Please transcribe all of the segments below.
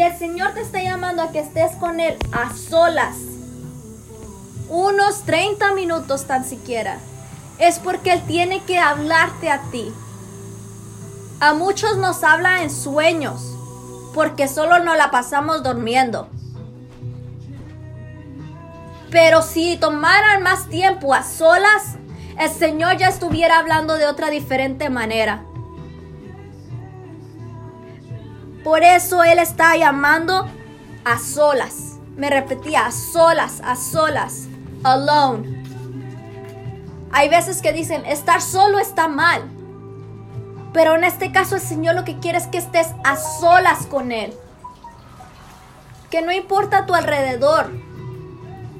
El Señor te está llamando a que estés con Él a solas. Unos 30 minutos tan siquiera. Es porque Él tiene que hablarte a ti. A muchos nos habla en sueños, porque solo nos la pasamos durmiendo. Pero si tomaran más tiempo a solas, el Señor ya estuviera hablando de otra diferente manera. Por eso Él está llamando a solas. Me repetía, a solas, a solas, alone. Hay veces que dicen, estar solo está mal. Pero en este caso el Señor lo que quiere es que estés a solas con Él. Que no importa tu alrededor.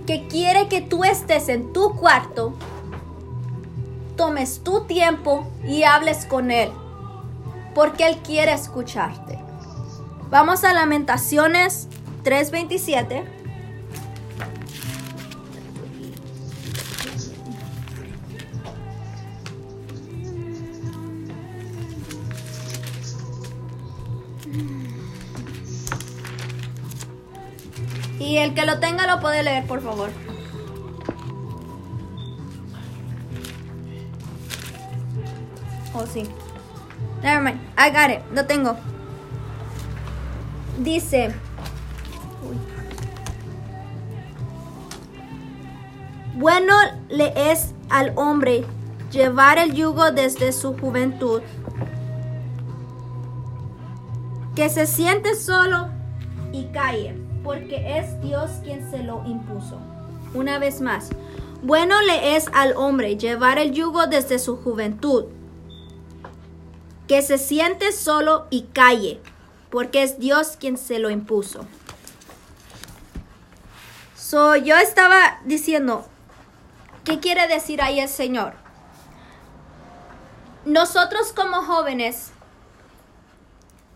Que quiere que tú estés en tu cuarto, tomes tu tiempo y hables con Él. Porque Él quiere escucharte. Vamos a Lamentaciones 3:27. Y el que lo tenga lo puede leer, por favor. Oh, sí. Never mind. I got it. Lo tengo. Dice. Bueno le es al hombre llevar el yugo desde su juventud, que se siente solo y calle, porque es Dios quien se lo impuso. Una vez más, bueno le es al hombre llevar el yugo desde su juventud, que se siente solo y calle, porque es Dios quien se lo impuso. So, yo estaba diciendo, ¿qué quiere decir ahí el Señor? Nosotros como jóvenes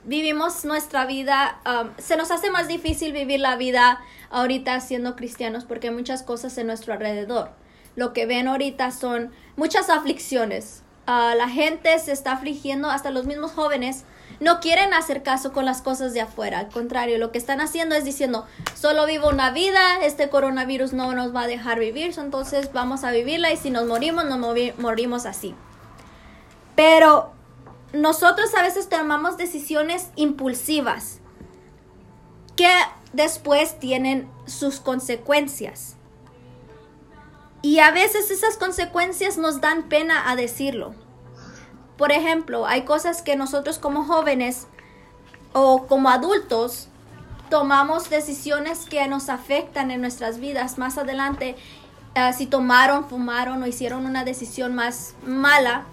vivimos nuestra vida, um, se nos hace más difícil vivir la vida ahorita siendo cristianos porque hay muchas cosas en nuestro alrededor. Lo que ven ahorita son muchas aflicciones. Uh, la gente se está afligiendo, hasta los mismos jóvenes no quieren hacer caso con las cosas de afuera. Al contrario, lo que están haciendo es diciendo, solo vivo una vida, este coronavirus no nos va a dejar vivir, entonces vamos a vivirla y si nos morimos, nos morimos así. Pero nosotros a veces tomamos decisiones impulsivas que después tienen sus consecuencias. Y a veces esas consecuencias nos dan pena a decirlo. Por ejemplo, hay cosas que nosotros como jóvenes o como adultos tomamos decisiones que nos afectan en nuestras vidas más adelante. Uh, si tomaron, fumaron o hicieron una decisión más mala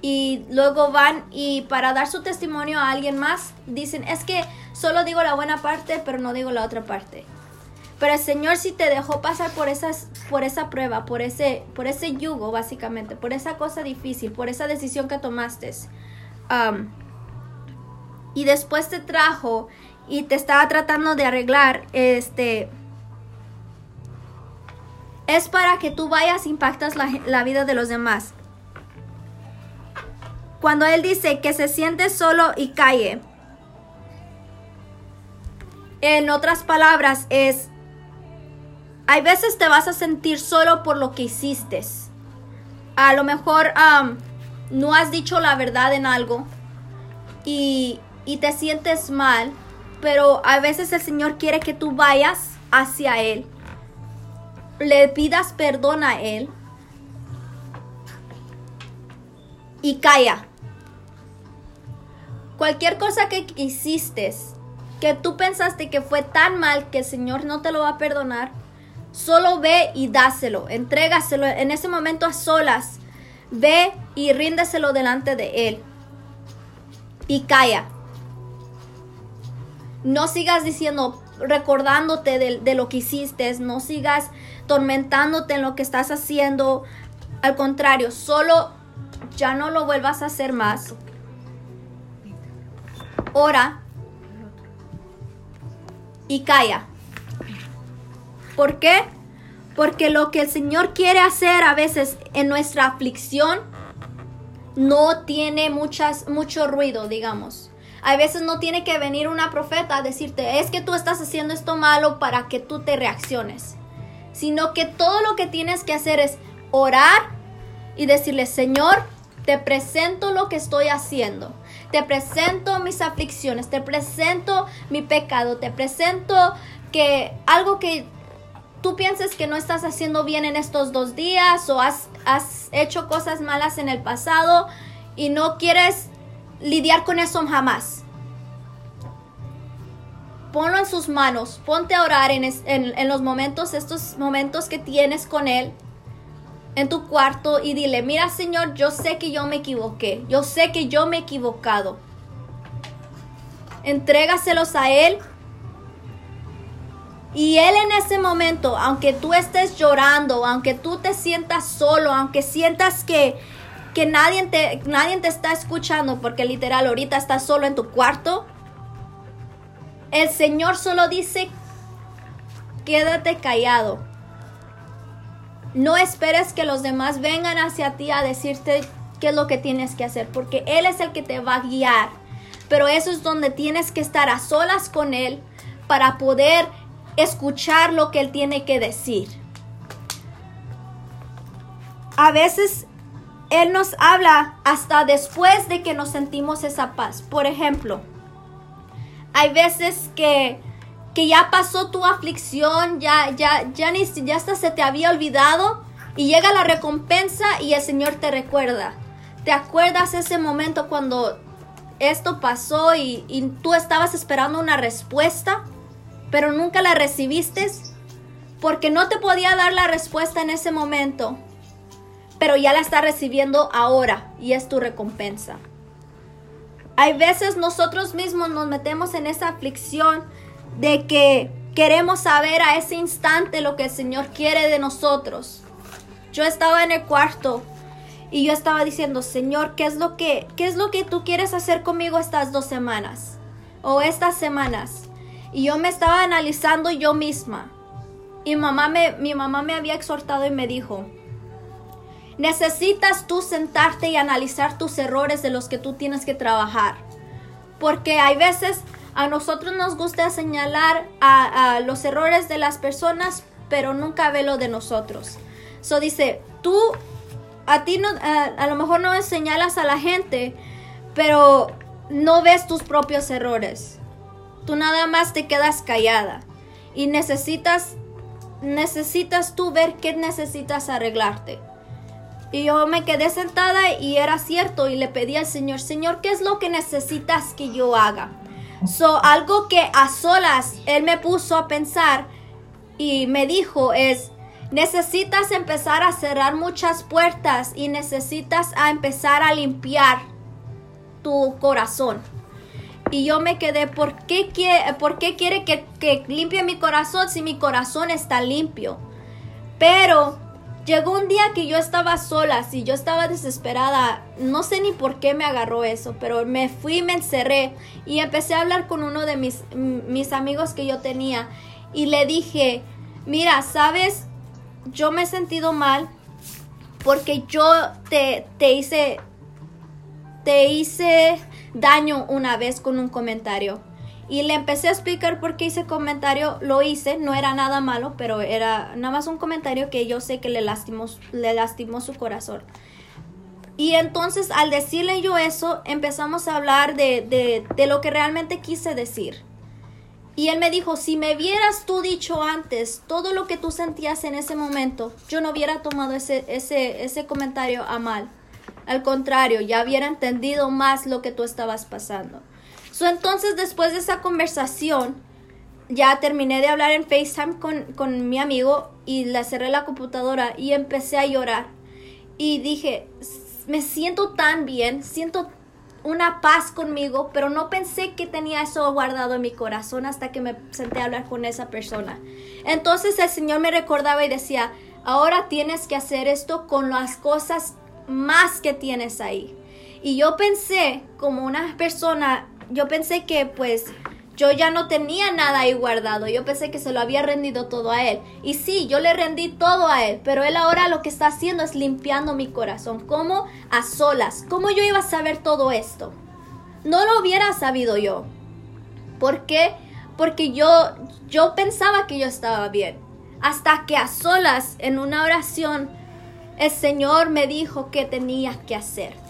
y luego van y para dar su testimonio a alguien más dicen es que solo digo la buena parte pero no digo la otra parte. Pero el Señor si te dejó pasar por por esa prueba, por ese, por ese yugo, básicamente, por esa cosa difícil, por esa decisión que tomaste. Um, y después te trajo y te estaba tratando de arreglar, este, es para que tú vayas impactas la, la vida de los demás. Cuando él dice que se siente solo y calle, en otras palabras es hay veces te vas a sentir solo por lo que hiciste. A lo mejor no has dicho la verdad en algo y, y te sientes mal, pero a veces el Señor quiere que tú vayas hacia Él, le pidas perdón a Él y calla. Cualquier cosa que hiciste, que tú pensaste que fue tan mal que el Señor no te lo va a perdonar, Solo ve y dáselo, entrégaselo en ese momento a solas. Ve y ríndeselo delante de Él. Y calla. No sigas diciendo, recordándote de, de, lo que hiciste, no sigas tormentándote en lo que estás haciendo. Al contrario, solo ya no lo vuelvas a hacer más. Ora y calla. ¿Por qué? Porque lo que el Señor quiere hacer a veces en nuestra aflicción no tiene muchas, mucho ruido, digamos. A veces no tiene que venir una profeta a decirte, es que tú estás haciendo esto malo para que tú te reacciones. Sino que todo lo que tienes que hacer es orar y decirle, Señor, te presento lo que estoy haciendo. Te presento mis aflicciones, te presento mi pecado, te presento que algo que tú pienses que no estás haciendo bien en estos dos días o has, has hecho cosas malas en el pasado y no quieres lidiar con eso jamás. Ponlo en sus manos, ponte a orar en, en los momentos, estos momentos que tienes con Él en tu cuarto y dile, mira Señor, yo sé que yo me equivoqué, yo sé que yo me he equivocado. Entrégaselos a Él. Y Él en ese momento, aunque tú estés llorando, aunque tú te sientas solo, aunque sientas que, que nadie, te, nadie te está escuchando, porque literal ahorita estás solo en tu cuarto, el Señor solo dice, quédate callado no esperes que los demás vengan hacia ti a decirte qué es lo que tienes que hacer, porque Él es el que te va a guiar. Pero eso es donde tienes que estar a solas con Él para poder escuchar lo que Él tiene que decir. A veces Él nos habla hasta después de que nos sentimos esa paz. Por ejemplo, hay veces que que ya pasó tu aflicción, ya, ya, ya, ni, ya hasta se te había olvidado y llega la recompensa y el Señor te recuerda. ¿Te acuerdas ese momento cuando esto pasó y, y tú estabas esperando una respuesta, pero nunca la recibiste? Porque no te podía dar la respuesta en ese momento, pero ya la está recibiendo ahora y es tu recompensa. Hay veces nosotros mismos nos metemos en esa aflicción de que queremos saber a ese instante lo que el Señor quiere de nosotros. Yo estaba en el cuarto y yo estaba diciendo, Señor, ¿qué es lo que, qué es lo que tú quieres hacer conmigo estas dos semanas o estas semanas? Y yo me estaba analizando yo misma. Y mamá me, mi mamá me había exhortado y me dijo, necesitas tú sentarte y analizar tus errores de los que tú tienes que trabajar. Porque hay veces a nosotros nos gusta señalar a, los errores de las personas, pero nunca ve lo de nosotros. So dice, tú a ti no, a, lo mejor no señalas a la gente, pero no ves tus propios errores. Tú nada más te quedas callada y necesitas necesitas tú ver qué necesitas arreglarte. Y yo me quedé sentada y era cierto y le pedí al Señor, Señor, ¿qué es lo que necesitas que yo haga? So, algo que a solas él me puso a pensar y me dijo es, necesitas empezar a cerrar muchas puertas y necesitas a empezar a limpiar tu corazón. Y yo me quedé, ¿por qué quiere, por qué quiere que, que limpie mi corazón si mi corazón está limpio? Pero Llegó un día que yo estaba sola, si yo estaba desesperada, no sé ni por qué me agarró eso, pero me fui, me encerré y empecé a hablar con uno de mis, mis amigos que yo tenía y le dije, mira, sabes, yo me he sentido mal porque yo te, te hice, te hice daño una vez con un comentario y le empecé a explicar por qué ese comentario lo hice. No era nada malo, pero era nada más un comentario que yo sé que le lastimó, le lastimó su corazón. Y entonces al decirle yo eso, empezamos a hablar de, de, lo que realmente quise decir. Y él me dijo, si me hubieras tú dicho antes todo lo que tú sentías en ese momento, yo no hubiera tomado ese, ese, ese comentario a mal. Al contrario, ya hubiera entendido más lo que tú estabas pasando entonces, después de esa conversación, ya terminé de hablar en FaceTime con, con mi amigo y le cerré la computadora y empecé a llorar. Y dije, me siento tan bien, siento una paz conmigo, pero no pensé que tenía eso guardado en mi corazón hasta que me senté a hablar con esa persona. Entonces el Señor me recordaba y decía, ahora tienes que hacer esto con las cosas más que tienes ahí. Y yo pensé como una persona yo pensé que pues yo ya no tenía nada ahí guardado. Yo pensé que se lo había rendido todo a él. Y sí, yo le rendí todo a él. Pero él ahora lo que está haciendo es limpiando mi corazón. ¿Cómo? A solas. ¿Cómo yo iba a saber todo esto? no lo hubiera sabido yo. ¿Por qué? Porque yo, yo pensaba que yo estaba bien. Hasta que a solas, en una oración, el Señor me dijo qué tenía que hacer.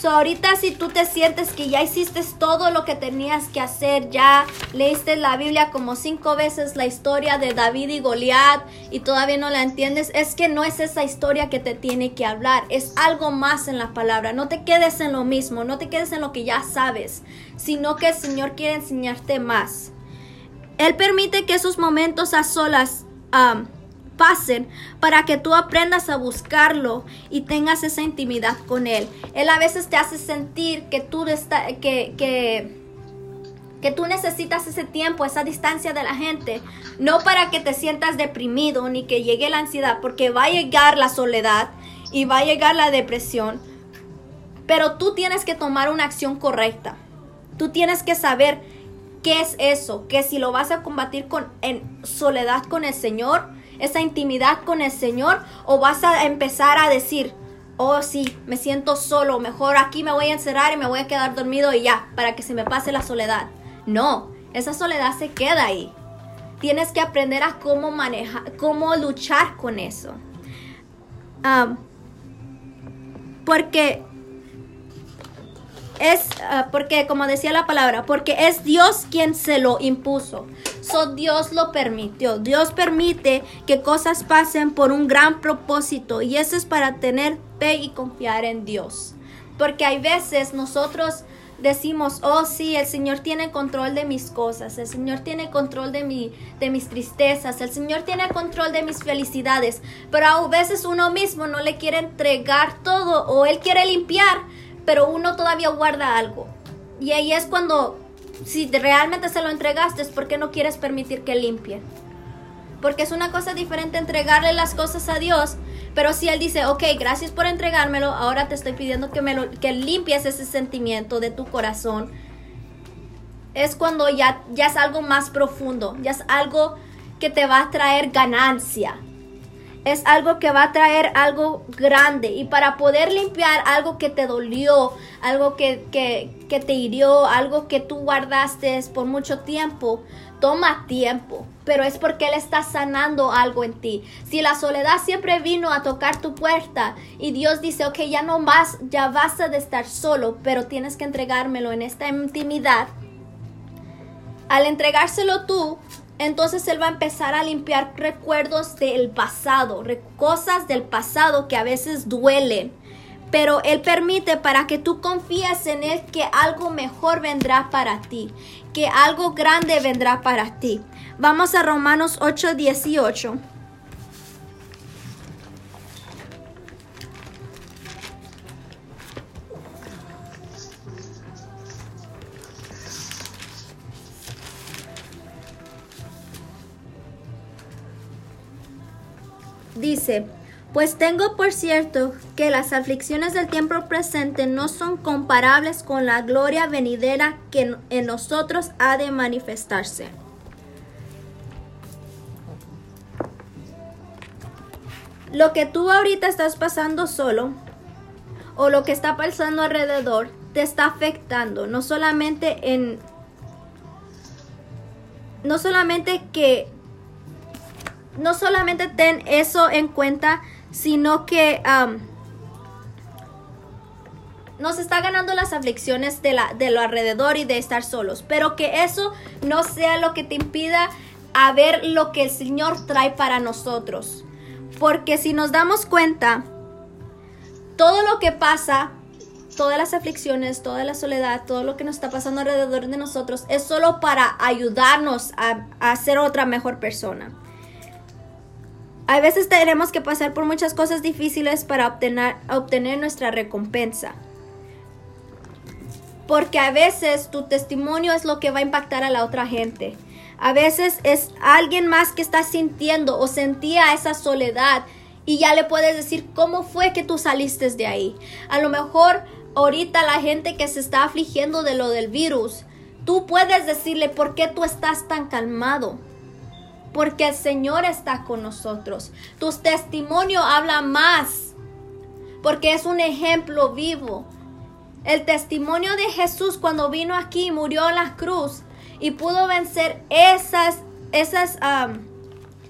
So, ahorita si tú te sientes que ya hiciste todo lo que tenías que hacer, ya leíste la Biblia como cinco veces la historia de David y Goliat y todavía no la entiendes, es que no es esa historia que te tiene que hablar, es algo más en la palabra. No te quedes en lo mismo, no te quedes en lo que ya sabes, sino que el Señor quiere enseñarte más. Él permite que esos momentos a solas um, para que tú aprendas a buscarlo y tengas esa intimidad con Él. Él a veces te hace sentir que tú, está, que, que, que tú necesitas ese tiempo, esa distancia de la gente, no para que te sientas deprimido ni que llegue la ansiedad, porque va a llegar la soledad y va a llegar la depresión, pero tú tienes que tomar una acción correcta. Tú tienes que saber qué es eso, que si lo vas a combatir con en soledad con el Señor, esa intimidad con el Señor o vas a empezar a decir, oh sí, me siento solo, mejor aquí me voy a encerrar y me voy a quedar dormido y ya, para que se me pase la soledad. No, esa soledad se queda ahí. Tienes que aprender a cómo manejar, cómo luchar con eso. porque es ah, porque, como decía la palabra, porque es Dios quien se lo impuso. So Dios lo permitió. Dios permite que cosas pasen por un gran propósito y eso es para tener fe y confiar en Dios. Porque hay veces nosotros decimos, oh sí, el Señor tiene control de mis cosas, el Señor tiene control de, mi, de mis tristezas, el Señor tiene control de mis felicidades, pero a veces uno mismo no le quiere entregar todo o Él quiere limpiar, pero uno todavía guarda algo. Y ahí es cuando, si realmente se lo entregaste, es porque no quieres permitir que limpie. Porque es una cosa diferente entregarle las cosas a Dios, pero si Él dice, ok, gracias por entregármelo, ahora te estoy pidiendo que, me lo, que limpies ese sentimiento de tu corazón, es cuando ya, ya es algo más profundo, ya es algo que te va a traer ganancia, es algo que va a traer algo grande y para poder limpiar algo que te dolió, algo que, que, te hirió, algo que tú guardaste por mucho tiempo, toma tiempo, pero es porque Él está sanando algo en ti. Si la soledad siempre vino a tocar tu puerta y Dios dice, ok, ya no más, ya basta de estar solo, pero tienes que entregármelo en esta intimidad, al entregárselo tú, entonces Él va a empezar a limpiar recuerdos del pasado, cosas del pasado que a veces duelen. Pero Él permite para que tú confíes en Él que algo mejor vendrá para ti, que algo grande vendrá para ti. Vamos a Romanos 8, 18. Dice, pues tengo por cierto que las aflicciones del tiempo presente no son comparables con la gloria venidera que en nosotros ha de manifestarse. Lo que tú ahorita estás pasando solo o lo que está pasando alrededor te está afectando, no solamente en no solamente que no solamente ten eso en cuenta, sino que nos está ganando las aflicciones de, la, de lo alrededor y de estar solos, pero que eso no sea lo que te impida a ver lo que el Señor trae para nosotros. Porque si nos damos cuenta, todo lo que pasa, todas las aflicciones, toda la soledad, todo lo que nos está pasando alrededor de nosotros, es solo para ayudarnos a, a ser otra mejor persona. A veces tenemos que pasar por muchas cosas difíciles para obtener, obtener nuestra recompensa. Porque a veces tu testimonio es lo que va a impactar a la otra gente. A veces es alguien más que está sintiendo o sentía esa soledad y ya le puedes decir cómo fue que tú saliste de ahí. A lo mejor ahorita la gente que se está afligiendo de lo del virus, tú puedes decirle por qué tú estás tan calmado porque el Señor está con nosotros. Tu testimonio habla más, porque es un ejemplo vivo El testimonio de Jesús cuando vino aquí murió en la cruz y pudo vencer esas, esas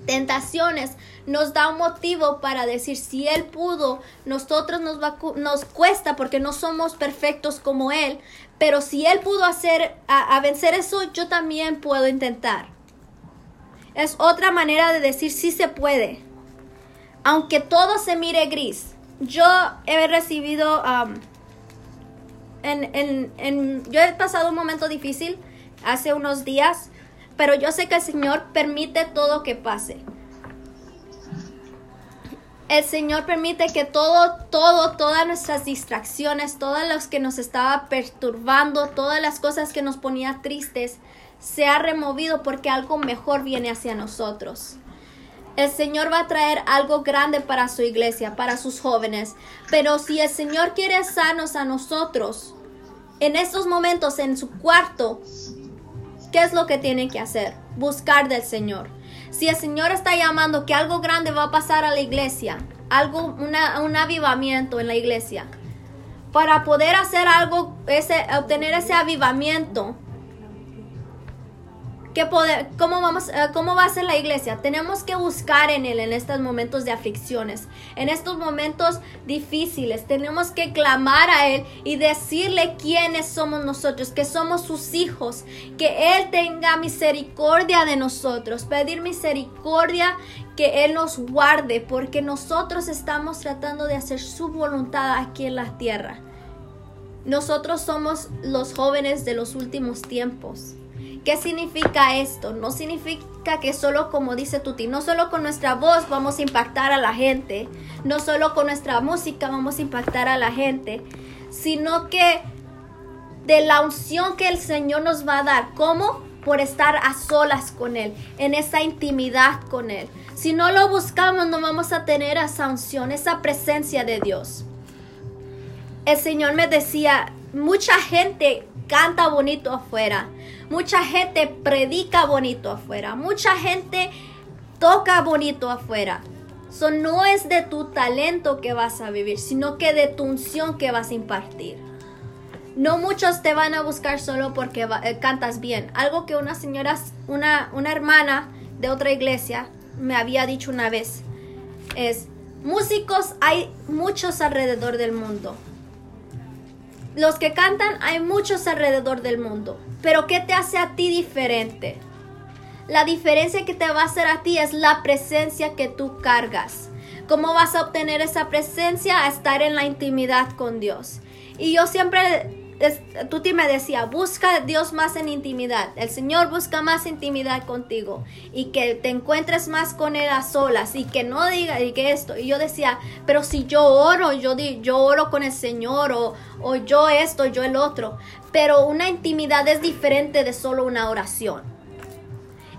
tentaciones, nos da un motivo para decir si Él pudo, nosotros nos, va, nos cuesta porque no somos perfectos como Él, pero si Él pudo hacer a, vencer eso, yo también puedo intentar. Es otra manera de decir si se puede. Aunque todo se mire gris. Yo he recibido, en, en, yo he pasado un momento difícil hace unos días, pero yo sé que el Señor permite todo que pase el Señor permite que todo, todo, todas nuestras distracciones, todas las que nos estaba perturbando, todas las cosas que nos ponía tristes, se ha removido porque algo mejor viene hacia nosotros. El Señor va a traer algo grande para su iglesia, para sus jóvenes. Pero si el Señor quiere sanos a nosotros, en estos momentos en su cuarto, ¿qué es lo que tiene que hacer? Buscar del Señor si el Señor está llamando que algo grande va a pasar a la iglesia, algo, un avivamiento en la iglesia, para poder hacer algo, ese, obtener ese avivamiento, ¿Qué cómo, vamos, eh, ¿Cómo va a ser la iglesia? Tenemos que buscar en Él en estos momentos de aflicciones, en estos momentos difíciles. Tenemos que clamar a Él y decirle quiénes somos nosotros, que somos sus hijos, que Él tenga misericordia de nosotros, pedir misericordia, que Él nos guarde, porque nosotros estamos tratando de hacer su voluntad aquí en la tierra. Nosotros somos los jóvenes de los últimos tiempos. ¿Qué significa esto? No significa que solo como dice Tuti, no solo con nuestra voz vamos a impactar a la gente, no solo con nuestra música vamos a impactar a la gente, sino que de la unción que el Señor nos va a dar. ¿Cómo? Por estar a solas con Él, en esa intimidad con Él. Si no lo buscamos, no vamos a tener esa unción, esa presencia de Dios. El Señor me decía, mucha gente canta bonito afuera, Mucha gente predica bonito afuera. Mucha gente toca bonito afuera. Eso no es de tu talento que vas a vivir, sino que de tu unción que vas a impartir. No muchos te van a buscar solo porque eh, cantas bien. Algo que una señora, una, una hermana de otra iglesia me había dicho una vez es, músicos hay muchos alrededor del mundo. Los que cantan hay muchos alrededor del mundo. Pero ¿qué te hace a ti diferente? La diferencia que te va a hacer a ti es la presencia que tú cargas. ¿Cómo vas a obtener esa presencia? A estar en la intimidad con Dios. Y yo siempre tú te me decía, busca Dios más en intimidad. El Señor busca más intimidad contigo y que te encuentres más con Él a solas y que no diga y que esto. Y yo decía, pero si yo oro, yo, yo oro con el Señor o, o yo esto, yo el otro. Pero una intimidad es diferente de solo una oración.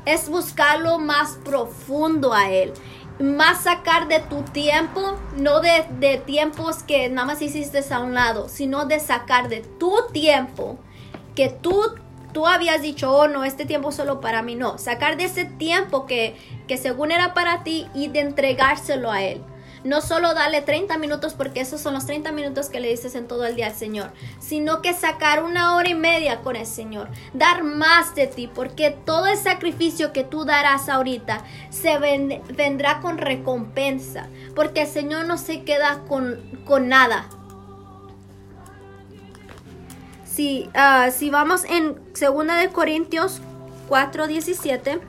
Es buscarlo más profundo a Él más sacar de tu tiempo, no de, tiempos que nada más hiciste a un lado, sino de sacar de tu tiempo que tú, tú habías dicho, oh no, este tiempo solo para mí, no, sacar de ese tiempo que, que según era para ti y de entregárselo a Él. No solo darle 30 minutos porque esos son los 30 minutos que le dices en todo el día al Señor, sino que sacar una hora y media con el Señor, dar más de ti, porque todo el sacrificio que tú darás ahorita se vendrá con recompensa, porque el Señor no se queda con, con nada. Si, ah, si vamos en 2 de Corintios 4, 17.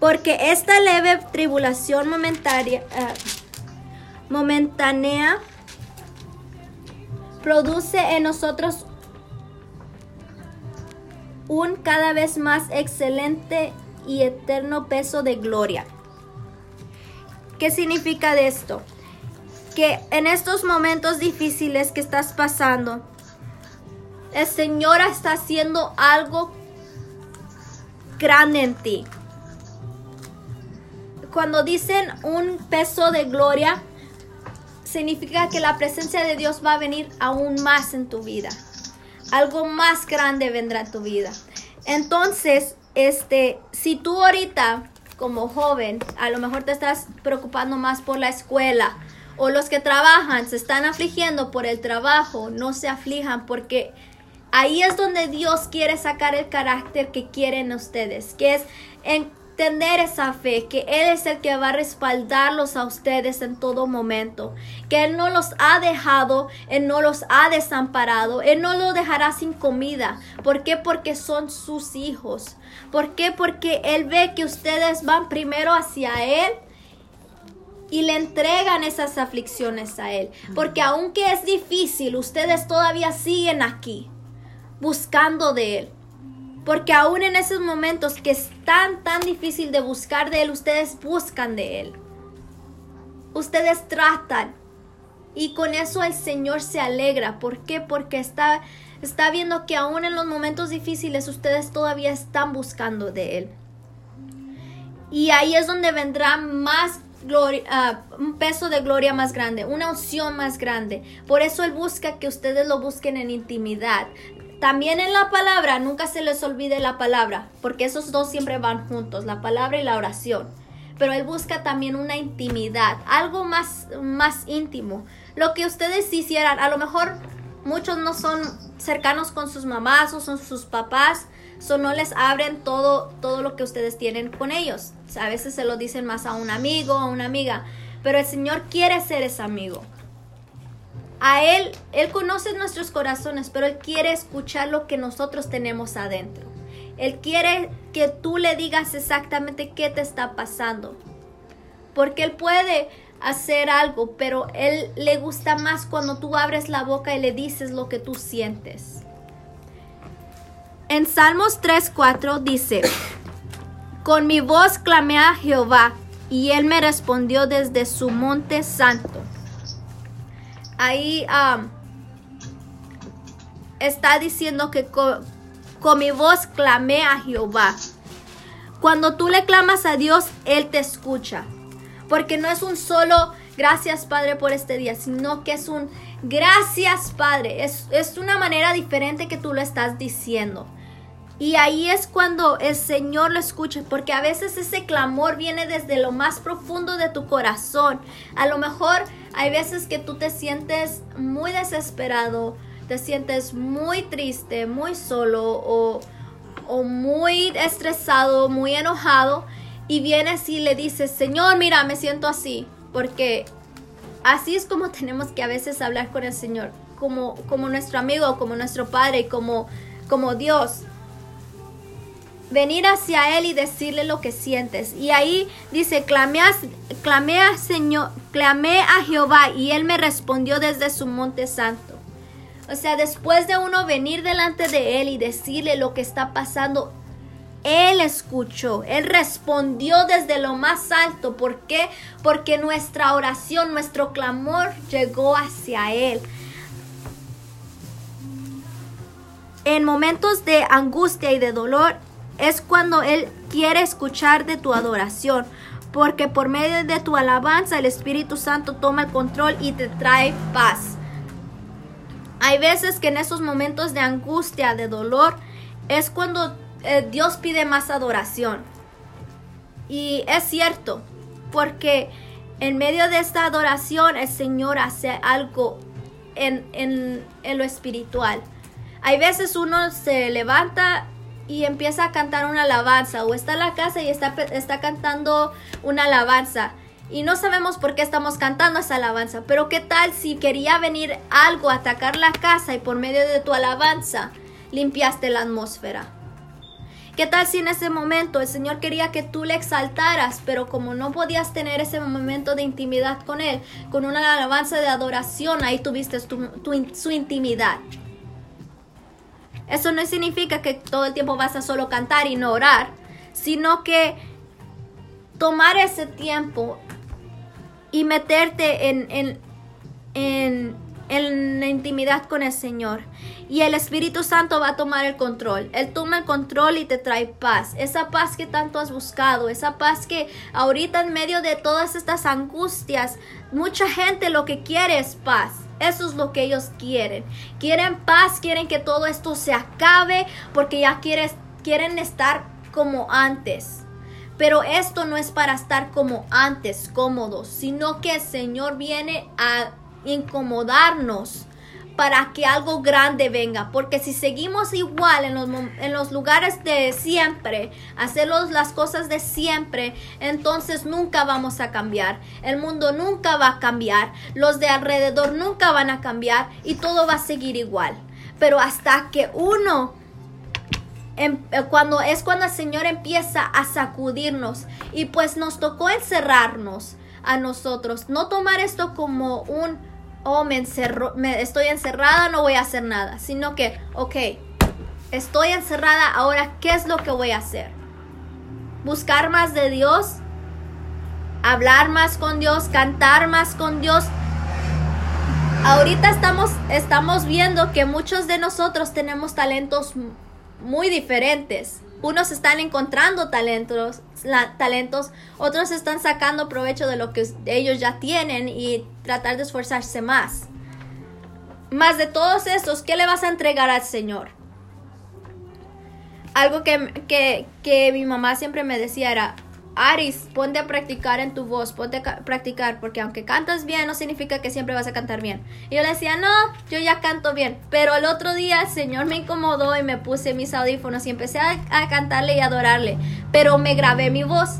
Porque esta leve tribulación momentánea, eh, momentánea produce en nosotros un cada vez más excelente y eterno peso de gloria. ¿Qué significa de esto? Que en estos momentos difíciles que estás pasando, el Señor está haciendo algo grande en ti cuando dicen un peso de gloria, significa que la presencia de Dios va a venir aún más en tu vida. Algo más grande vendrá en tu vida. Entonces, este, si tú ahorita como joven, a lo mejor te estás preocupando más por la escuela o los que trabajan se están afligiendo por el trabajo, no se aflijan porque ahí es donde Dios quiere sacar el carácter que quieren ustedes, que es en tener esa fe, que Él es el que va a respaldarlos a ustedes en todo momento, que Él no los ha dejado, Él no los ha desamparado, Él no los dejará sin comida. ¿Por qué? Porque son sus hijos. ¿Por qué? Porque Él ve que ustedes van primero hacia Él y le entregan esas aflicciones a Él. Porque aunque es difícil, ustedes todavía siguen aquí, buscando de Él. Porque aún en esos momentos que es tan, tan difícil de buscar de Él, ustedes buscan de Él. Ustedes tratan. Y con eso el Señor se alegra. ¿Por qué? Porque está, está viendo que aún en los momentos difíciles ustedes todavía están buscando de Él. Y ahí es donde vendrá más gloria, ah, un peso de gloria más grande, una unción más grande. Por eso Él busca que ustedes lo busquen en intimidad. También en la palabra, nunca se les olvide la palabra, porque esos dos siempre van juntos, la palabra y la oración. Pero él busca también una intimidad, algo más, más íntimo. Lo que ustedes hicieran, a lo mejor muchos no son cercanos con sus mamás o son sus papás, so no les abren todo, todo lo que ustedes tienen con ellos. A veces se lo dicen más a un amigo o a una amiga, pero el Señor quiere ser ese amigo a Él, Él conoce nuestros corazones, pero Él quiere escuchar lo que nosotros tenemos adentro. Él quiere que tú le digas exactamente qué te está pasando. Porque Él puede hacer algo, pero Él le gusta más cuando tú abres la boca y le dices lo que tú sientes. En Salmos 3:4 dice, con mi voz clamé a Jehová y Él me respondió desde su monte santo ahí está diciendo que con, mi voz clamé a Jehová. Cuando tú le clamas a Dios, Él te escucha. Porque no es un solo gracias Padre por este día, sino que es un gracias Padre. Es, es una manera diferente que tú lo estás diciendo. Y ahí es cuando el Señor lo escucha, porque a veces ese clamor viene desde lo más profundo de tu corazón. A lo mejor hay veces que tú te sientes muy desesperado, te sientes muy triste, muy solo o, muy estresado, muy enojado y vienes y le dices, Señor, mira, me siento así, porque así es como tenemos que a veces hablar con el Señor, como, como nuestro amigo, como nuestro Padre, como, como Dios venir hacia Él y decirle lo que sientes. Y ahí dice, clamé a, clamé a, Señor, clamé a Jehová y Él me respondió desde su monte santo. O sea, después de uno venir delante de Él y decirle lo que está pasando, Él escuchó, Él respondió desde lo más alto. ¿Por qué? Porque nuestra oración, nuestro clamor llegó hacia Él. En momentos de angustia y de dolor, es cuando Él quiere escuchar de tu adoración, porque por medio de tu alabanza el Espíritu Santo toma el control y te trae paz. Hay veces que en esos momentos de angustia, de dolor, es cuando eh, Dios pide más adoración. Y es cierto, porque en medio de esta adoración el Señor hace algo en, en lo espiritual. Hay veces uno se levanta y empieza a cantar una alabanza o está en la casa y está, está cantando una alabanza y no sabemos por qué estamos cantando esa alabanza, pero qué tal si quería venir algo a atacar la casa y por medio de tu alabanza limpiaste la atmósfera. ¿Qué tal si en ese momento el Señor quería que tú le exaltaras, pero como no podías tener ese momento de intimidad con Él, con una alabanza de adoración, ahí tuviste su intimidad? Eso no significa que todo el tiempo vas a solo cantar y no orar, sino que tomar ese tiempo y meterte en, en, en la intimidad con el Señor. Y el Espíritu Santo va a tomar el control. Él toma el control y te trae paz. Esa paz que tanto has buscado. Esa paz que ahorita en medio de todas estas angustias, mucha gente lo que quiere es paz. Eso es lo que ellos quieren. Quieren paz, quieren que todo esto se acabe porque ya quieren estar como antes. Pero esto no es para estar como antes, cómodos, sino que el Señor viene a incomodarnos para que algo grande venga. Porque si seguimos igual en los, en los lugares de siempre, hacer las cosas de siempre, entonces nunca vamos a cambiar. El mundo nunca va a cambiar. Los de alrededor nunca van a cambiar y todo va a seguir igual. Pero hasta que uno em, eh, cuando es cuando el Señor empieza a sacudirnos y pues nos tocó encerrarnos a nosotros, no tomar esto como un oh, me, encerro, me estoy encerrada, no voy a hacer nada, sino que, ok, estoy encerrada, ahora, ¿qué es lo que voy a hacer? Buscar más de Dios, hablar más con Dios, cantar más con Dios. Ahorita estamos, estamos viendo que muchos de nosotros tenemos talentos muy diferentes unos están encontrando talentos, talentos, otros están sacando provecho de lo que ellos ya tienen y tratar de esforzarse más. Más de todos estos, ¿qué le vas a entregar al Señor? Algo que, que, que mi mamá siempre me decía era, Aris, ponte a practicar en tu voz, ponte a practicar, porque aunque cantas bien, no significa que siempre vas a cantar bien. Y yo le decía, no, yo ya canto bien. Pero el otro día el Señor me incomodó y me puse mis audífonos y empecé a, cantarle y adorarle. Pero me grabé mi voz.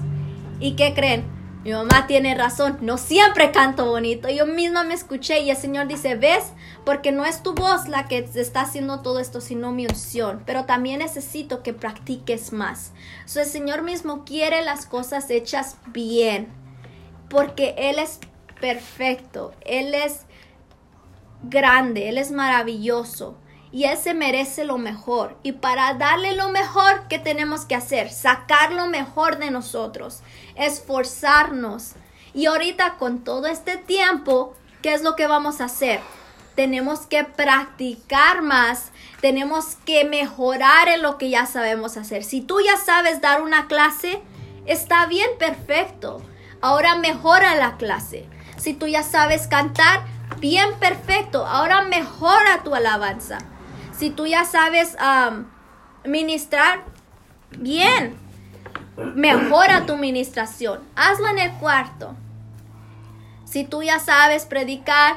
¿Y qué creen? Mi mamá tiene razón, no siempre canto bonito. Yo misma me escuché y el Señor dice, ¿ves? Porque no es tu voz la que está haciendo todo esto, sino mi unción. Pero también necesito que practiques más. So, el Señor mismo quiere las cosas hechas bien. Porque Él es perfecto, Él es grande, Él es maravilloso y Él se merece lo mejor. Y para darle lo mejor, ¿qué tenemos que hacer? Sacar lo mejor de nosotros, esforzarnos. Y ahorita con todo este tiempo, ¿qué es lo que vamos a hacer? Tenemos que practicar más, tenemos que mejorar en lo que ya sabemos hacer. Si tú ya sabes dar una clase, está bien, perfecto. Ahora mejora la clase. Si tú ya sabes cantar, bien, perfecto. Ahora mejora tu alabanza. Si tú ya sabes ministrar, bien, mejora tu ministración. Hazlo en el cuarto. Si tú ya sabes predicar,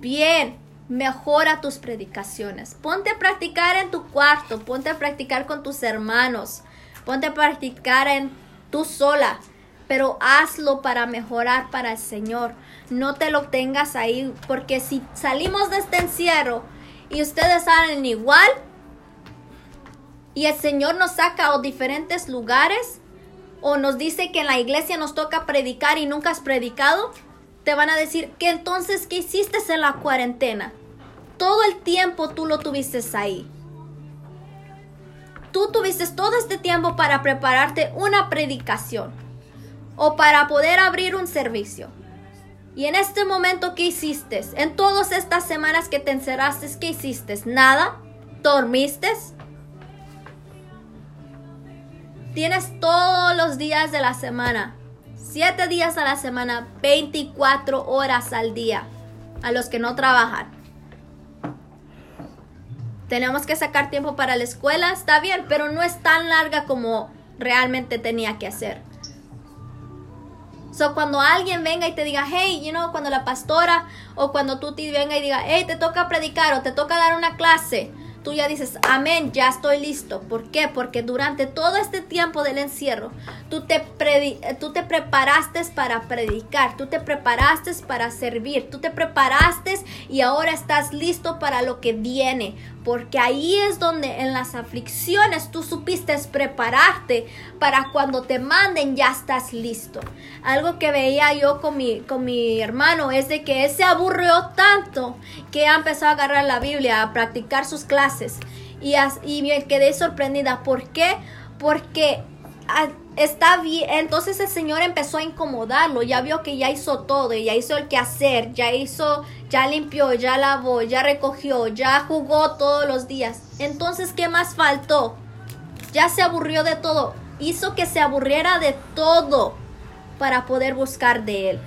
bien, mejora tus predicaciones. Ponte a practicar en tu cuarto, ponte a practicar con tus hermanos, ponte a practicar en tú sola, pero hazlo para mejorar para el Señor. No te lo tengas ahí, porque si salimos de este encierro y ustedes salen igual y el Señor nos saca a diferentes lugares o nos dice que en la iglesia nos toca predicar y nunca has predicado, te van a decir que entonces ¿qué hiciste en la cuarentena? Todo el tiempo tú lo tuviste ahí. Tú tuviste todo este tiempo para prepararte una predicación o para poder abrir un servicio. Y en este momento, ¿qué hiciste? En todas estas semanas que te encerraste, ¿qué hiciste? ¿Nada? ¿Dormiste? Tienes todos los días de la semana, siete días a la semana, 24 horas al día, a los que no trabajan. Tenemos que sacar tiempo para la escuela, está bien, pero no es tan larga como realmente tenía que hacer. So, cuando alguien venga y te diga, hey, you know, cuando la pastora o cuando tú te venga y diga, hey, te toca predicar o te toca dar una clase, tú ya dices, amén, ya estoy listo. ¿Por qué? Porque durante todo este tiempo del encierro, tú te, tú te preparaste para predicar, tú te preparaste para servir, tú te preparaste y ahora estás listo para lo que viene. Porque ahí es donde en las aflicciones tú supiste prepararte para cuando te manden ya estás listo. Algo que veía yo con mi, con mi hermano es de que él se aburrió tanto que ha empezado a agarrar la Biblia, a practicar sus clases. Y, y me quedé sorprendida. ¿Por qué? Porque está bien. Entonces el Señor empezó a incomodarlo. Ya vio que ya hizo todo, ya hizo el quehacer, ya hizo, ya limpió, ya lavó, ya recogió, ya jugó todos los días. Entonces, ¿qué más faltó? Ya se aburrió de todo. Hizo que se aburriera de todo para poder buscar de Él.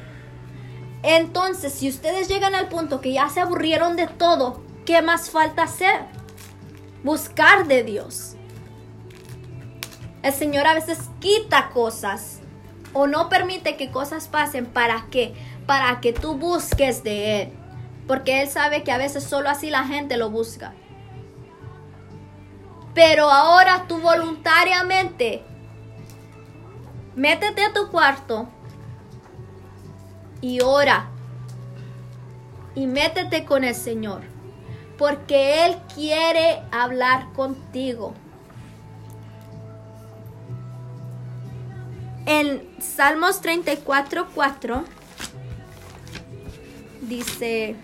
Entonces, si ustedes llegan al punto que ya se aburrieron de todo, ¿qué más falta hacer? Buscar de Dios. El Señor a veces quita cosas o no permite que cosas pasen para que para que tú busques de él, porque él sabe que a veces solo así la gente lo busca. Pero ahora tú voluntariamente métete a tu cuarto y ora y métete con el Señor, porque él quiere hablar contigo. En Salmos 34, 4 dice...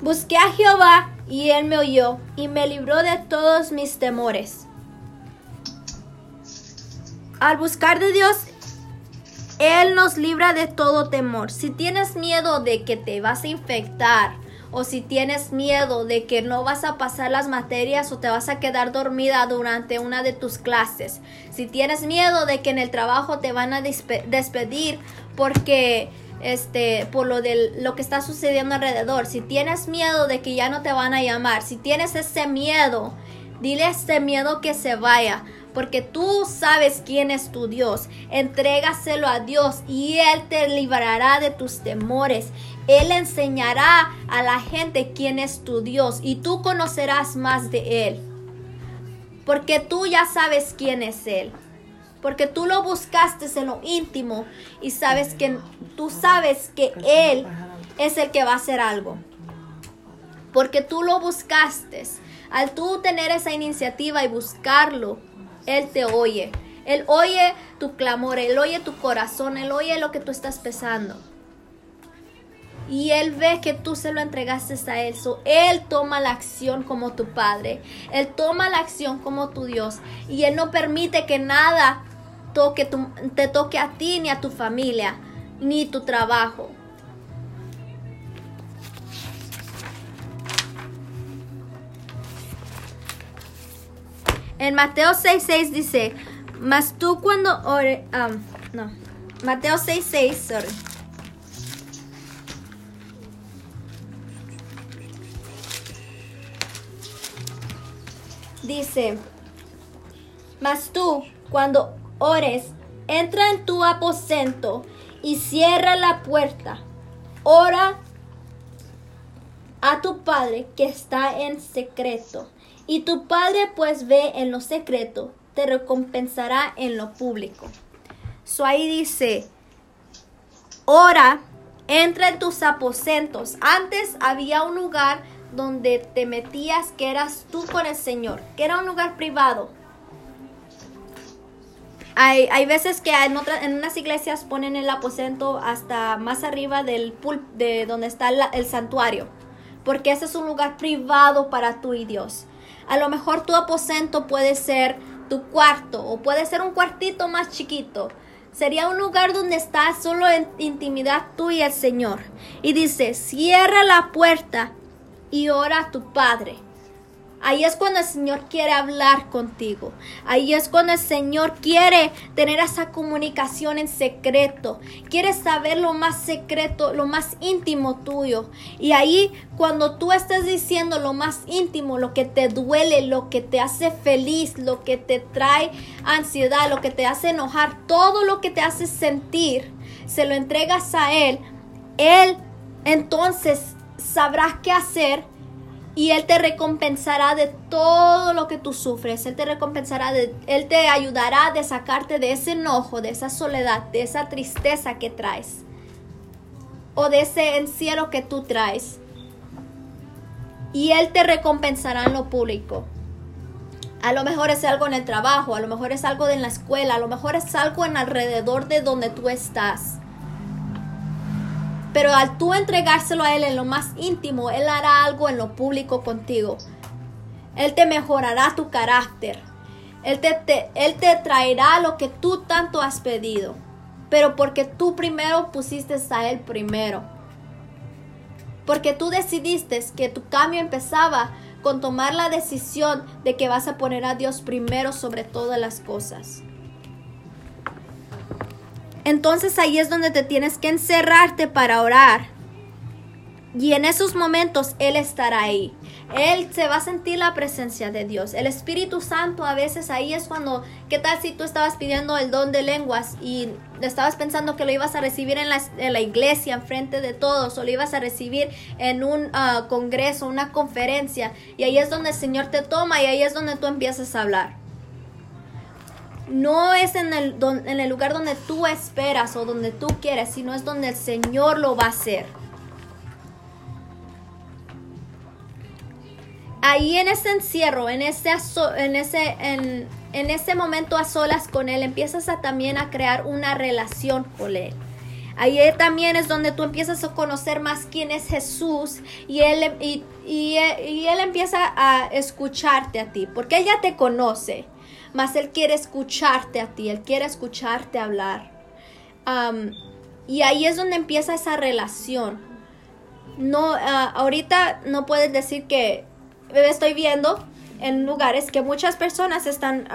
Busqué a Jehová y él me oyó y me libró de todos mis temores. Al buscar de Dios, él nos libra de todo temor. Si tienes miedo de que te vas a infectar o si tienes miedo de que no vas a pasar las materias o te vas a quedar dormida durante una de tus clases, si tienes miedo de que en el trabajo te van a despedir porque este por lo de lo que está sucediendo alrededor, si tienes miedo de que ya no te van a llamar, si tienes ese miedo, dile a ese miedo que se vaya, porque tú sabes quién es tu Dios. Entrégaselo a Dios y Él te librará de tus temores. Él enseñará a la gente quién es tu Dios y tú conocerás más de Él. Porque tú ya sabes quién es Él. Porque tú lo buscaste en lo íntimo y sabes que tú sabes que Él es el que va a hacer algo. Porque tú lo buscaste. Al tú tener esa iniciativa y buscarlo, él te oye. Él oye tu clamor, Él oye tu corazón, Él oye lo que tú estás pesando. Y Él ve que tú se lo entregaste a Él. él toma la acción como tu Padre. Él toma la acción como tu Dios. Y Él no permite que nada toque te toque a ti ni a tu familia, ni tu trabajo. En Mateo 6.6 dice, mas tú cuando ore, um, no, Mateo 6.6, sorry. Dice, mas tú cuando ores, entra en tu aposento y cierra la puerta. Ora a tu Padre que está en secreto y tu Padre pues ve en lo secreto, te recompensará en lo público. So ahí dice, ora, entra en tus aposentos. Antes había un lugar donde te metías que eras tú con el Señor, que era un lugar privado. Hay, hay veces que en, en unas iglesias ponen el aposento hasta más arriba del pul de donde está el santuario, porque ese es un lugar privado para tú y Dios. A lo mejor tu aposento puede ser tu cuarto o puede ser un cuartito más chiquito. Sería un lugar donde estás solo en intimidad tú y el Señor. Y dice, cierra la puerta y ora a tu Padre Ahí es cuando el Señor quiere hablar contigo. Ahí es cuando el Señor quiere tener esa comunicación en secreto. Quiere saber lo más secreto, lo más íntimo tuyo. Y ahí cuando tú estés diciendo lo más íntimo, lo que te duele, lo que te hace feliz, lo que te trae ansiedad, lo que te hace enojar, todo lo que te hace sentir, se lo entregas a Él. Él entonces sabrá qué hacer y Él te recompensará de todo lo que tú sufres. Él te recompensará, de, Él te ayudará de sacarte de ese enojo, de esa soledad, de esa tristeza que traes. O de ese encierro que tú traes. Y Él te recompensará en lo público. A lo mejor es algo en el trabajo, a lo mejor es algo en la escuela, a lo mejor es algo en alrededor de donde tú estás. Pero al tú entregárselo a Él en lo más íntimo, Él hará algo en lo público contigo. Él te mejorará tu carácter. Él te, él te traerá lo que tú tanto has pedido. Pero porque tú primero pusiste a Él primero. Porque tú decidiste que tu cambio empezaba con tomar la decisión de que vas a poner a Dios primero sobre todas las cosas. Entonces ahí es donde te tienes que encerrarte para orar. Y en esos momentos Él estará ahí. Él se va a sentir la presencia de Dios. El Espíritu Santo a veces ahí es cuando, ¿qué tal si tú estabas pidiendo el don de lenguas y estabas pensando que lo ibas a recibir en la, en la iglesia, enfrente de todos, o lo ibas a recibir en un uh, congreso, una conferencia? Y ahí es donde el Señor te toma y ahí es donde tú empiezas a hablar. No es en el, en el lugar donde tú esperas o donde tú quieres, sino es donde el Señor lo va a hacer. ahí en ese encierro, en ese, en ese, en, ese momento a solas con Él, empiezas a también a crear una relación con Él. Ahí también es donde tú empiezas a conocer más quién es Jesús y él, y, él empieza a escucharte a ti, porque Él ya te conoce, mas Él quiere escucharte a ti, Él quiere escucharte hablar. y ahí es donde empieza esa relación. No, ah, ahorita no puedes decir que estoy viendo en lugares que muchas personas están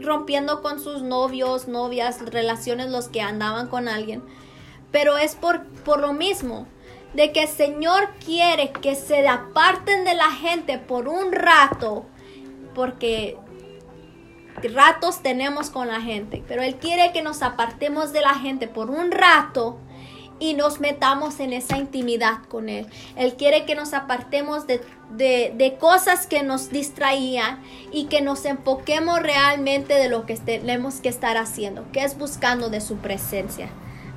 rompiendo con sus novios, novias, relaciones, los que andaban con alguien. Pero es por, por lo mismo, de que el Señor quiere que se aparten de la gente por un rato, porque ratos tenemos con la gente, pero Él quiere que nos apartemos de la gente por un rato y nos metamos en esa intimidad con Él. Él quiere que nos apartemos de, de, cosas que nos distraían y que nos enfoquemos realmente de lo que tenemos que estar haciendo, que es buscando de su presencia.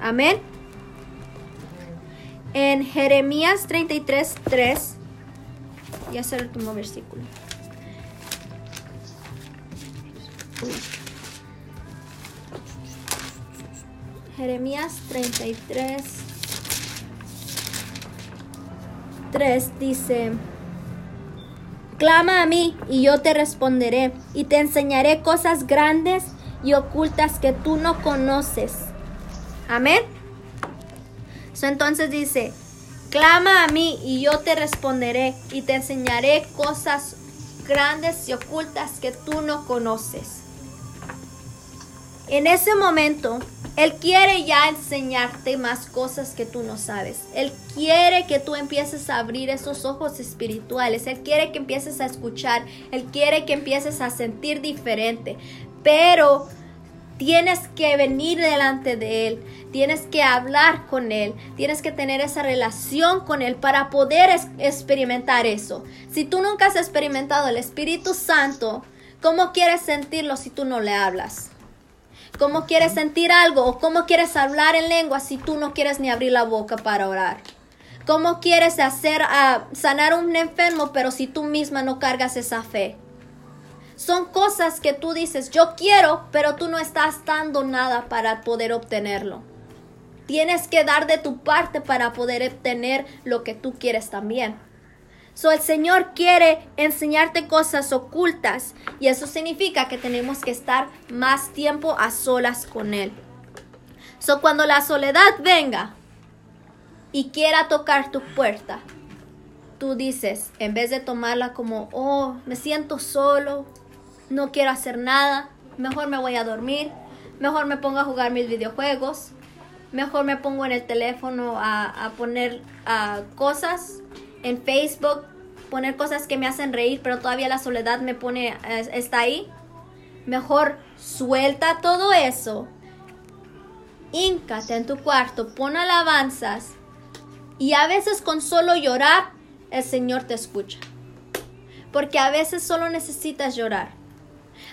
Amén. En Jeremías 33, 3, ya se el último versículo. Jeremías 33, 3 dice, Clama a mí y yo te responderé y te enseñaré cosas grandes y ocultas que tú no conoces. Amén. entonces dice, clama a mí y yo te responderé y te enseñaré cosas grandes y ocultas que tú no conoces. En ese momento, Él quiere ya enseñarte más cosas que tú no sabes. Él quiere que tú empieces a abrir esos ojos espirituales. Él quiere que empieces a escuchar. Él quiere que empieces a sentir diferente. Pero tienes que venir delante de Él. Tienes que hablar con Él. Tienes que tener esa relación con Él para poder experimentar eso. Si tú nunca has experimentado el Espíritu Santo, ¿cómo quieres sentirlo si tú no le hablas? ¿Cómo quieres sentir algo o cómo quieres hablar en lengua si tú no quieres ni abrir la boca para orar? ¿Cómo quieres hacer a sanar a un enfermo pero si tú misma no cargas esa fe? Son cosas que tú dices, yo quiero, pero tú no estás dando nada para poder obtenerlo. Tienes que dar de tu parte para poder obtener lo que tú quieres también. So, el Señor quiere enseñarte cosas ocultas y eso significa que tenemos que estar más tiempo a solas con Él. So, cuando la soledad venga y quiera tocar tu puerta, tú dices, en vez de tomarla como, oh, me siento solo, no quiero hacer nada, mejor me voy a dormir, mejor me pongo a jugar mis videojuegos, mejor me pongo en el teléfono a, poner cosas en Facebook poner cosas que me hacen reír, pero todavía la soledad me pone, está ahí. Mejor suelta todo eso. Híncate en tu cuarto, pon alabanzas. Y a veces con solo llorar, el Señor te escucha. Porque a veces solo necesitas llorar.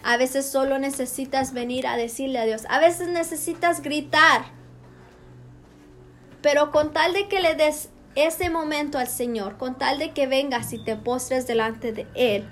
A veces solo necesitas venir a decirle a Dios. A veces necesitas gritar. Pero con tal de que le des ese momento al Señor, con tal de que vengas y te postres delante de Él.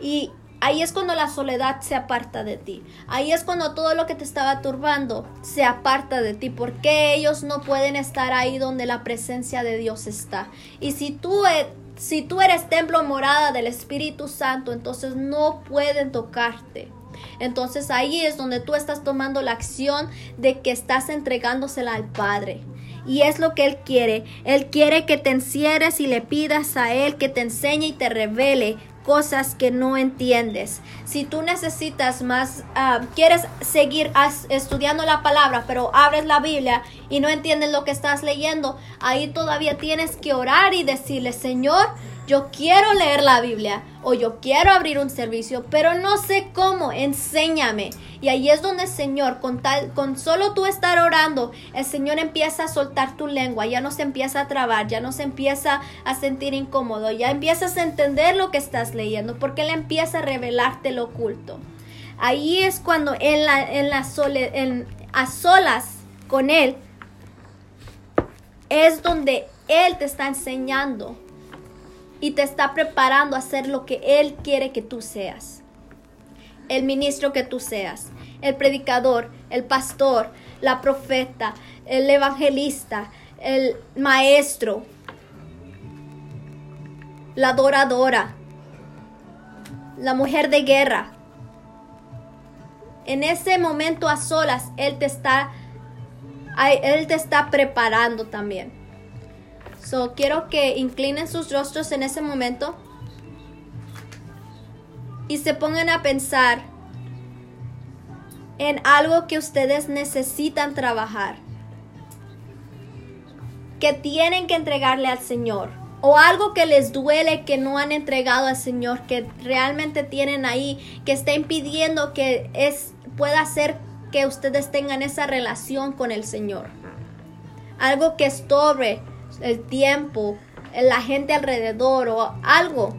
Y ahí es cuando la soledad se aparta de ti. Ahí es cuando todo lo que te estaba turbando se aparta de ti. Porque ellos no pueden estar ahí donde la presencia de Dios está. Y si tú, e, si tú eres templo morada del Espíritu Santo, entonces no pueden tocarte. Entonces ahí es donde tú estás tomando la acción de que estás entregándosela al Padre. Y es lo que Él quiere. Él quiere que te encierres y le pidas a Él que te enseñe y te revele cosas que no entiendes. Si tú necesitas más, ah, quieres seguir estudiando la palabra, pero abres la Biblia y no entiendes lo que estás leyendo, ahí todavía tienes que orar y decirle, Señor, yo quiero leer la Biblia o yo quiero abrir un servicio, pero no sé cómo, enséñame. Y ahí es donde el Señor, con tal, con solo tú estar orando, el Señor empieza a soltar tu lengua, ya no se empieza a trabar, ya no se empieza a sentir incómodo, ya empiezas a entender lo que estás leyendo, porque Él empieza a revelarte lo oculto. Ahí es cuando en la, en la en, a solas con Él, es donde Él te está enseñando y te está preparando a hacer lo que Él quiere que tú seas. El ministro que tú seas, el predicador, el pastor, la profeta, el evangelista, el maestro, la adoradora, la mujer de guerra. En ese momento a solas, Él te está, Él te está preparando también. So, quiero que inclinen sus rostros en ese momento y se pongan a pensar en algo que ustedes necesitan trabajar, que tienen que entregarle al Señor, o algo que les duele que no han entregado al Señor, que realmente tienen ahí, que está impidiendo que es, pueda hacer que ustedes tengan esa relación con el Señor. Algo que estorbe el tiempo, la gente alrededor o algo.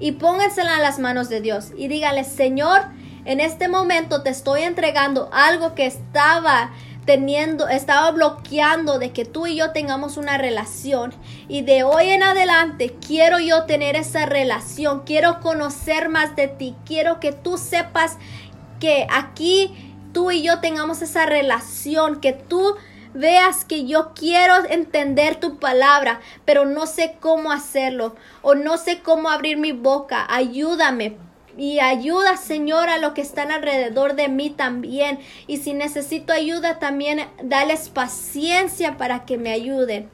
Y póngansela en las manos de Dios y dígale, Señor, en este momento te estoy entregando algo que estaba teniendo, estaba bloqueando de que tú y yo tengamos una relación. Y de hoy en adelante quiero yo tener esa relación, quiero conocer más de ti, quiero que tú sepas que aquí tú y yo tengamos esa relación, que tú veas que yo quiero entender tu palabra, pero no sé cómo hacerlo o no sé cómo abrir mi boca. Ayúdame. Y ayuda, Señor, a lo que están alrededor de mí también. Y si necesito ayuda, también dales paciencia para que me ayuden.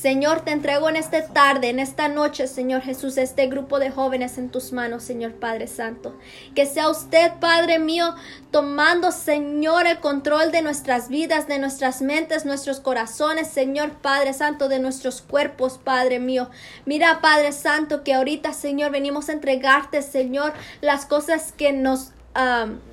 Señor, te entrego en esta tarde, en esta noche, Señor Jesús, este grupo de jóvenes en tus manos, Señor Padre Santo. Que sea usted, Padre mío, tomando, Señor, el control de nuestras vidas, de nuestras mentes, nuestros corazones, Señor Padre Santo, de nuestros cuerpos, Padre mío. Mira, Padre Santo, que ahorita, Señor, venimos a entregarte, Señor, las cosas que nos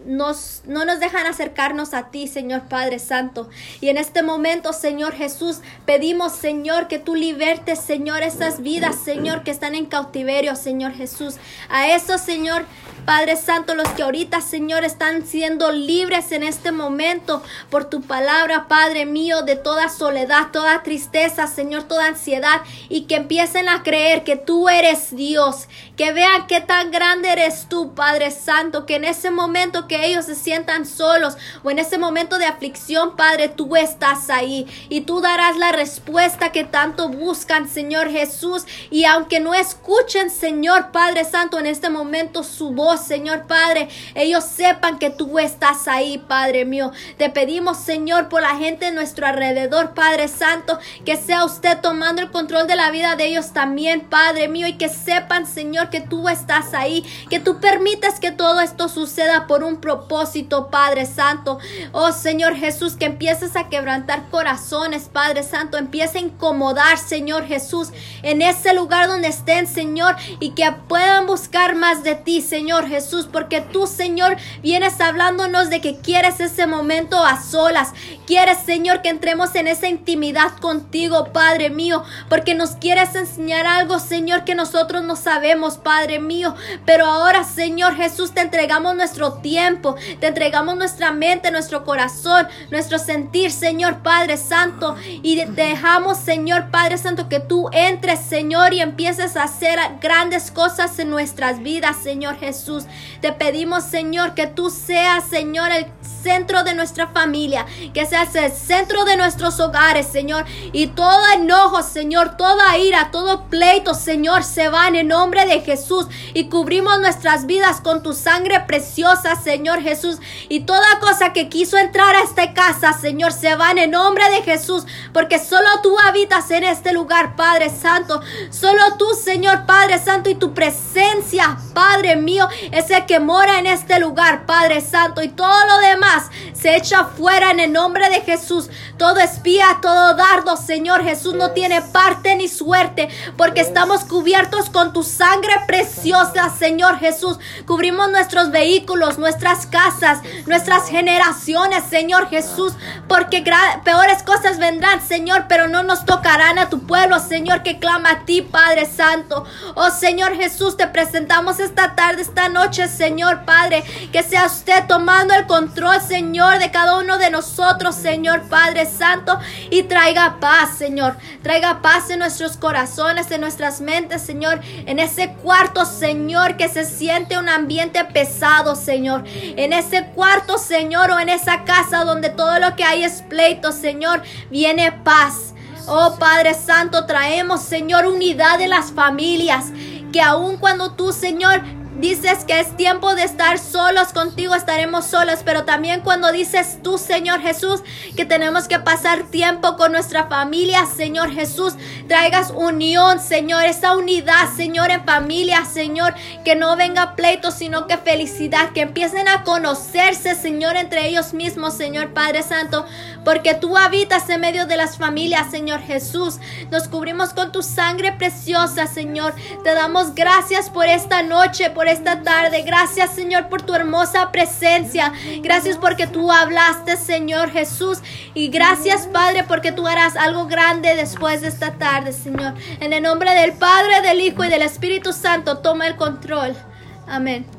nos, no nos dejan acercarnos a ti, Señor Padre Santo. Y en este momento, Señor Jesús, pedimos, Señor, que tú libertes, Señor, esas vidas, Señor, que están en cautiverio, Señor Jesús. A esos, Señor, Padre Santo, los que ahorita, Señor, están siendo libres en este momento por tu palabra, Padre mío, de toda soledad, toda tristeza, Señor, toda ansiedad, y que empiecen a creer que tú eres Dios, que vean qué tan grande eres tú, Padre Santo, que en ese momento que ellos se sientan solos o en ese momento de aflicción, Padre, tú estás ahí y tú darás la respuesta que tanto buscan, Señor Jesús, y aunque no escuchen, Señor Padre Santo, en este momento su voz, Señor Padre, ellos sepan que tú estás ahí, Padre mío. Te pedimos, Señor, por la gente en nuestro alrededor, Padre Santo, que sea usted tomando el control de la vida de ellos también, Padre mío, y que sepan, Señor, que tú estás ahí, que tú permitas que todo esto suceda por un propósito, Padre Santo. Oh Señor Jesús, que empieces a quebrantar corazones, Padre Santo, empiece a incomodar, Señor Jesús, en ese lugar donde estén, Señor, y que puedan buscar más de ti, Señor Jesús, porque tú, Señor, vienes hablándonos de que quieres ese momento a solas. Quieres, Señor, que entremos en esa intimidad contigo, Padre mío, porque nos quieres enseñar algo, Señor, que nosotros no sabemos, Padre mío. Pero ahora, Señor Jesús, te entregamos nuestro tiempo, te entregamos nuestra mente, nuestro corazón, nuestro sentir, Señor Padre Santo, y dejamos, Señor Padre Santo, que tú entres, Señor, y empieces a hacer grandes cosas en nuestras vidas, Señor Jesús. Te pedimos, Señor, que tú seas, Señor, el centro de nuestra familia, que seas el centro de nuestros hogares, Señor. Y todo enojo, Señor, toda ira, todo pleito, Señor, se van en nombre de Jesús. Y cubrimos nuestras vidas con tu sangre preciosa, Señor Jesús. Y toda cosa que quiso entrar a esta casa, Señor, se van en nombre de Jesús. Porque solo tú habitas en este lugar, Padre Santo. Solo tú, Señor Padre Santo, y tu presencia, Padre mío, es el que mora en este lugar, Padre Santo. Y todo lo demás se echa fuera en el nombre de Jesús. Todo espía, todo dardo, Señor Jesús, no tiene parte ni suerte, porque estamos cubiertos con tu sangre preciosa, Señor Jesús. Cubrimos nuestros vehículos, nuestras casas, nuestras generaciones, Señor Jesús, porque peores cosas Señor, pero no nos tocarán a tu pueblo, Señor, que clama a ti, Padre Santo. Oh Señor Jesús, te presentamos esta tarde, esta noche, Señor Padre, que sea usted tomando el control, Señor, de cada uno de nosotros, Señor Padre Santo, y traiga paz, Señor. Traiga paz en nuestros corazones, en nuestras mentes, Señor. En ese cuarto, Señor, que se siente un ambiente pesado, Señor. En ese cuarto, Señor, o en esa casa donde todo lo que hay es pleito, Señor, viene paz. Oh Padre Santo, traemos, Señor, unidad de las familias. Que aun cuando tú, Señor, dices que es tiempo de estar solos contigo, estaremos solos, pero también cuando dices tú, Señor Jesús, que tenemos que pasar tiempo con nuestra familia, Señor Jesús, traigas unión, Señor, esa unidad, Señor, en familia, Señor, que no venga pleito, sino que felicidad, que empiecen a conocerse, Señor, entre ellos mismos, Señor Padre Santo, porque tú habitas en medio de las familias, Señor Jesús. Nos cubrimos con tu sangre preciosa, Señor. Te damos gracias por esta noche, esta tarde. Gracias, Señor, por tu hermosa presencia. Gracias porque tú hablaste, Señor Jesús. Y gracias, Padre, porque tú harás algo grande después de esta tarde, Señor. En el nombre del Padre, del Hijo y del Espíritu Santo, toma el control. Amén.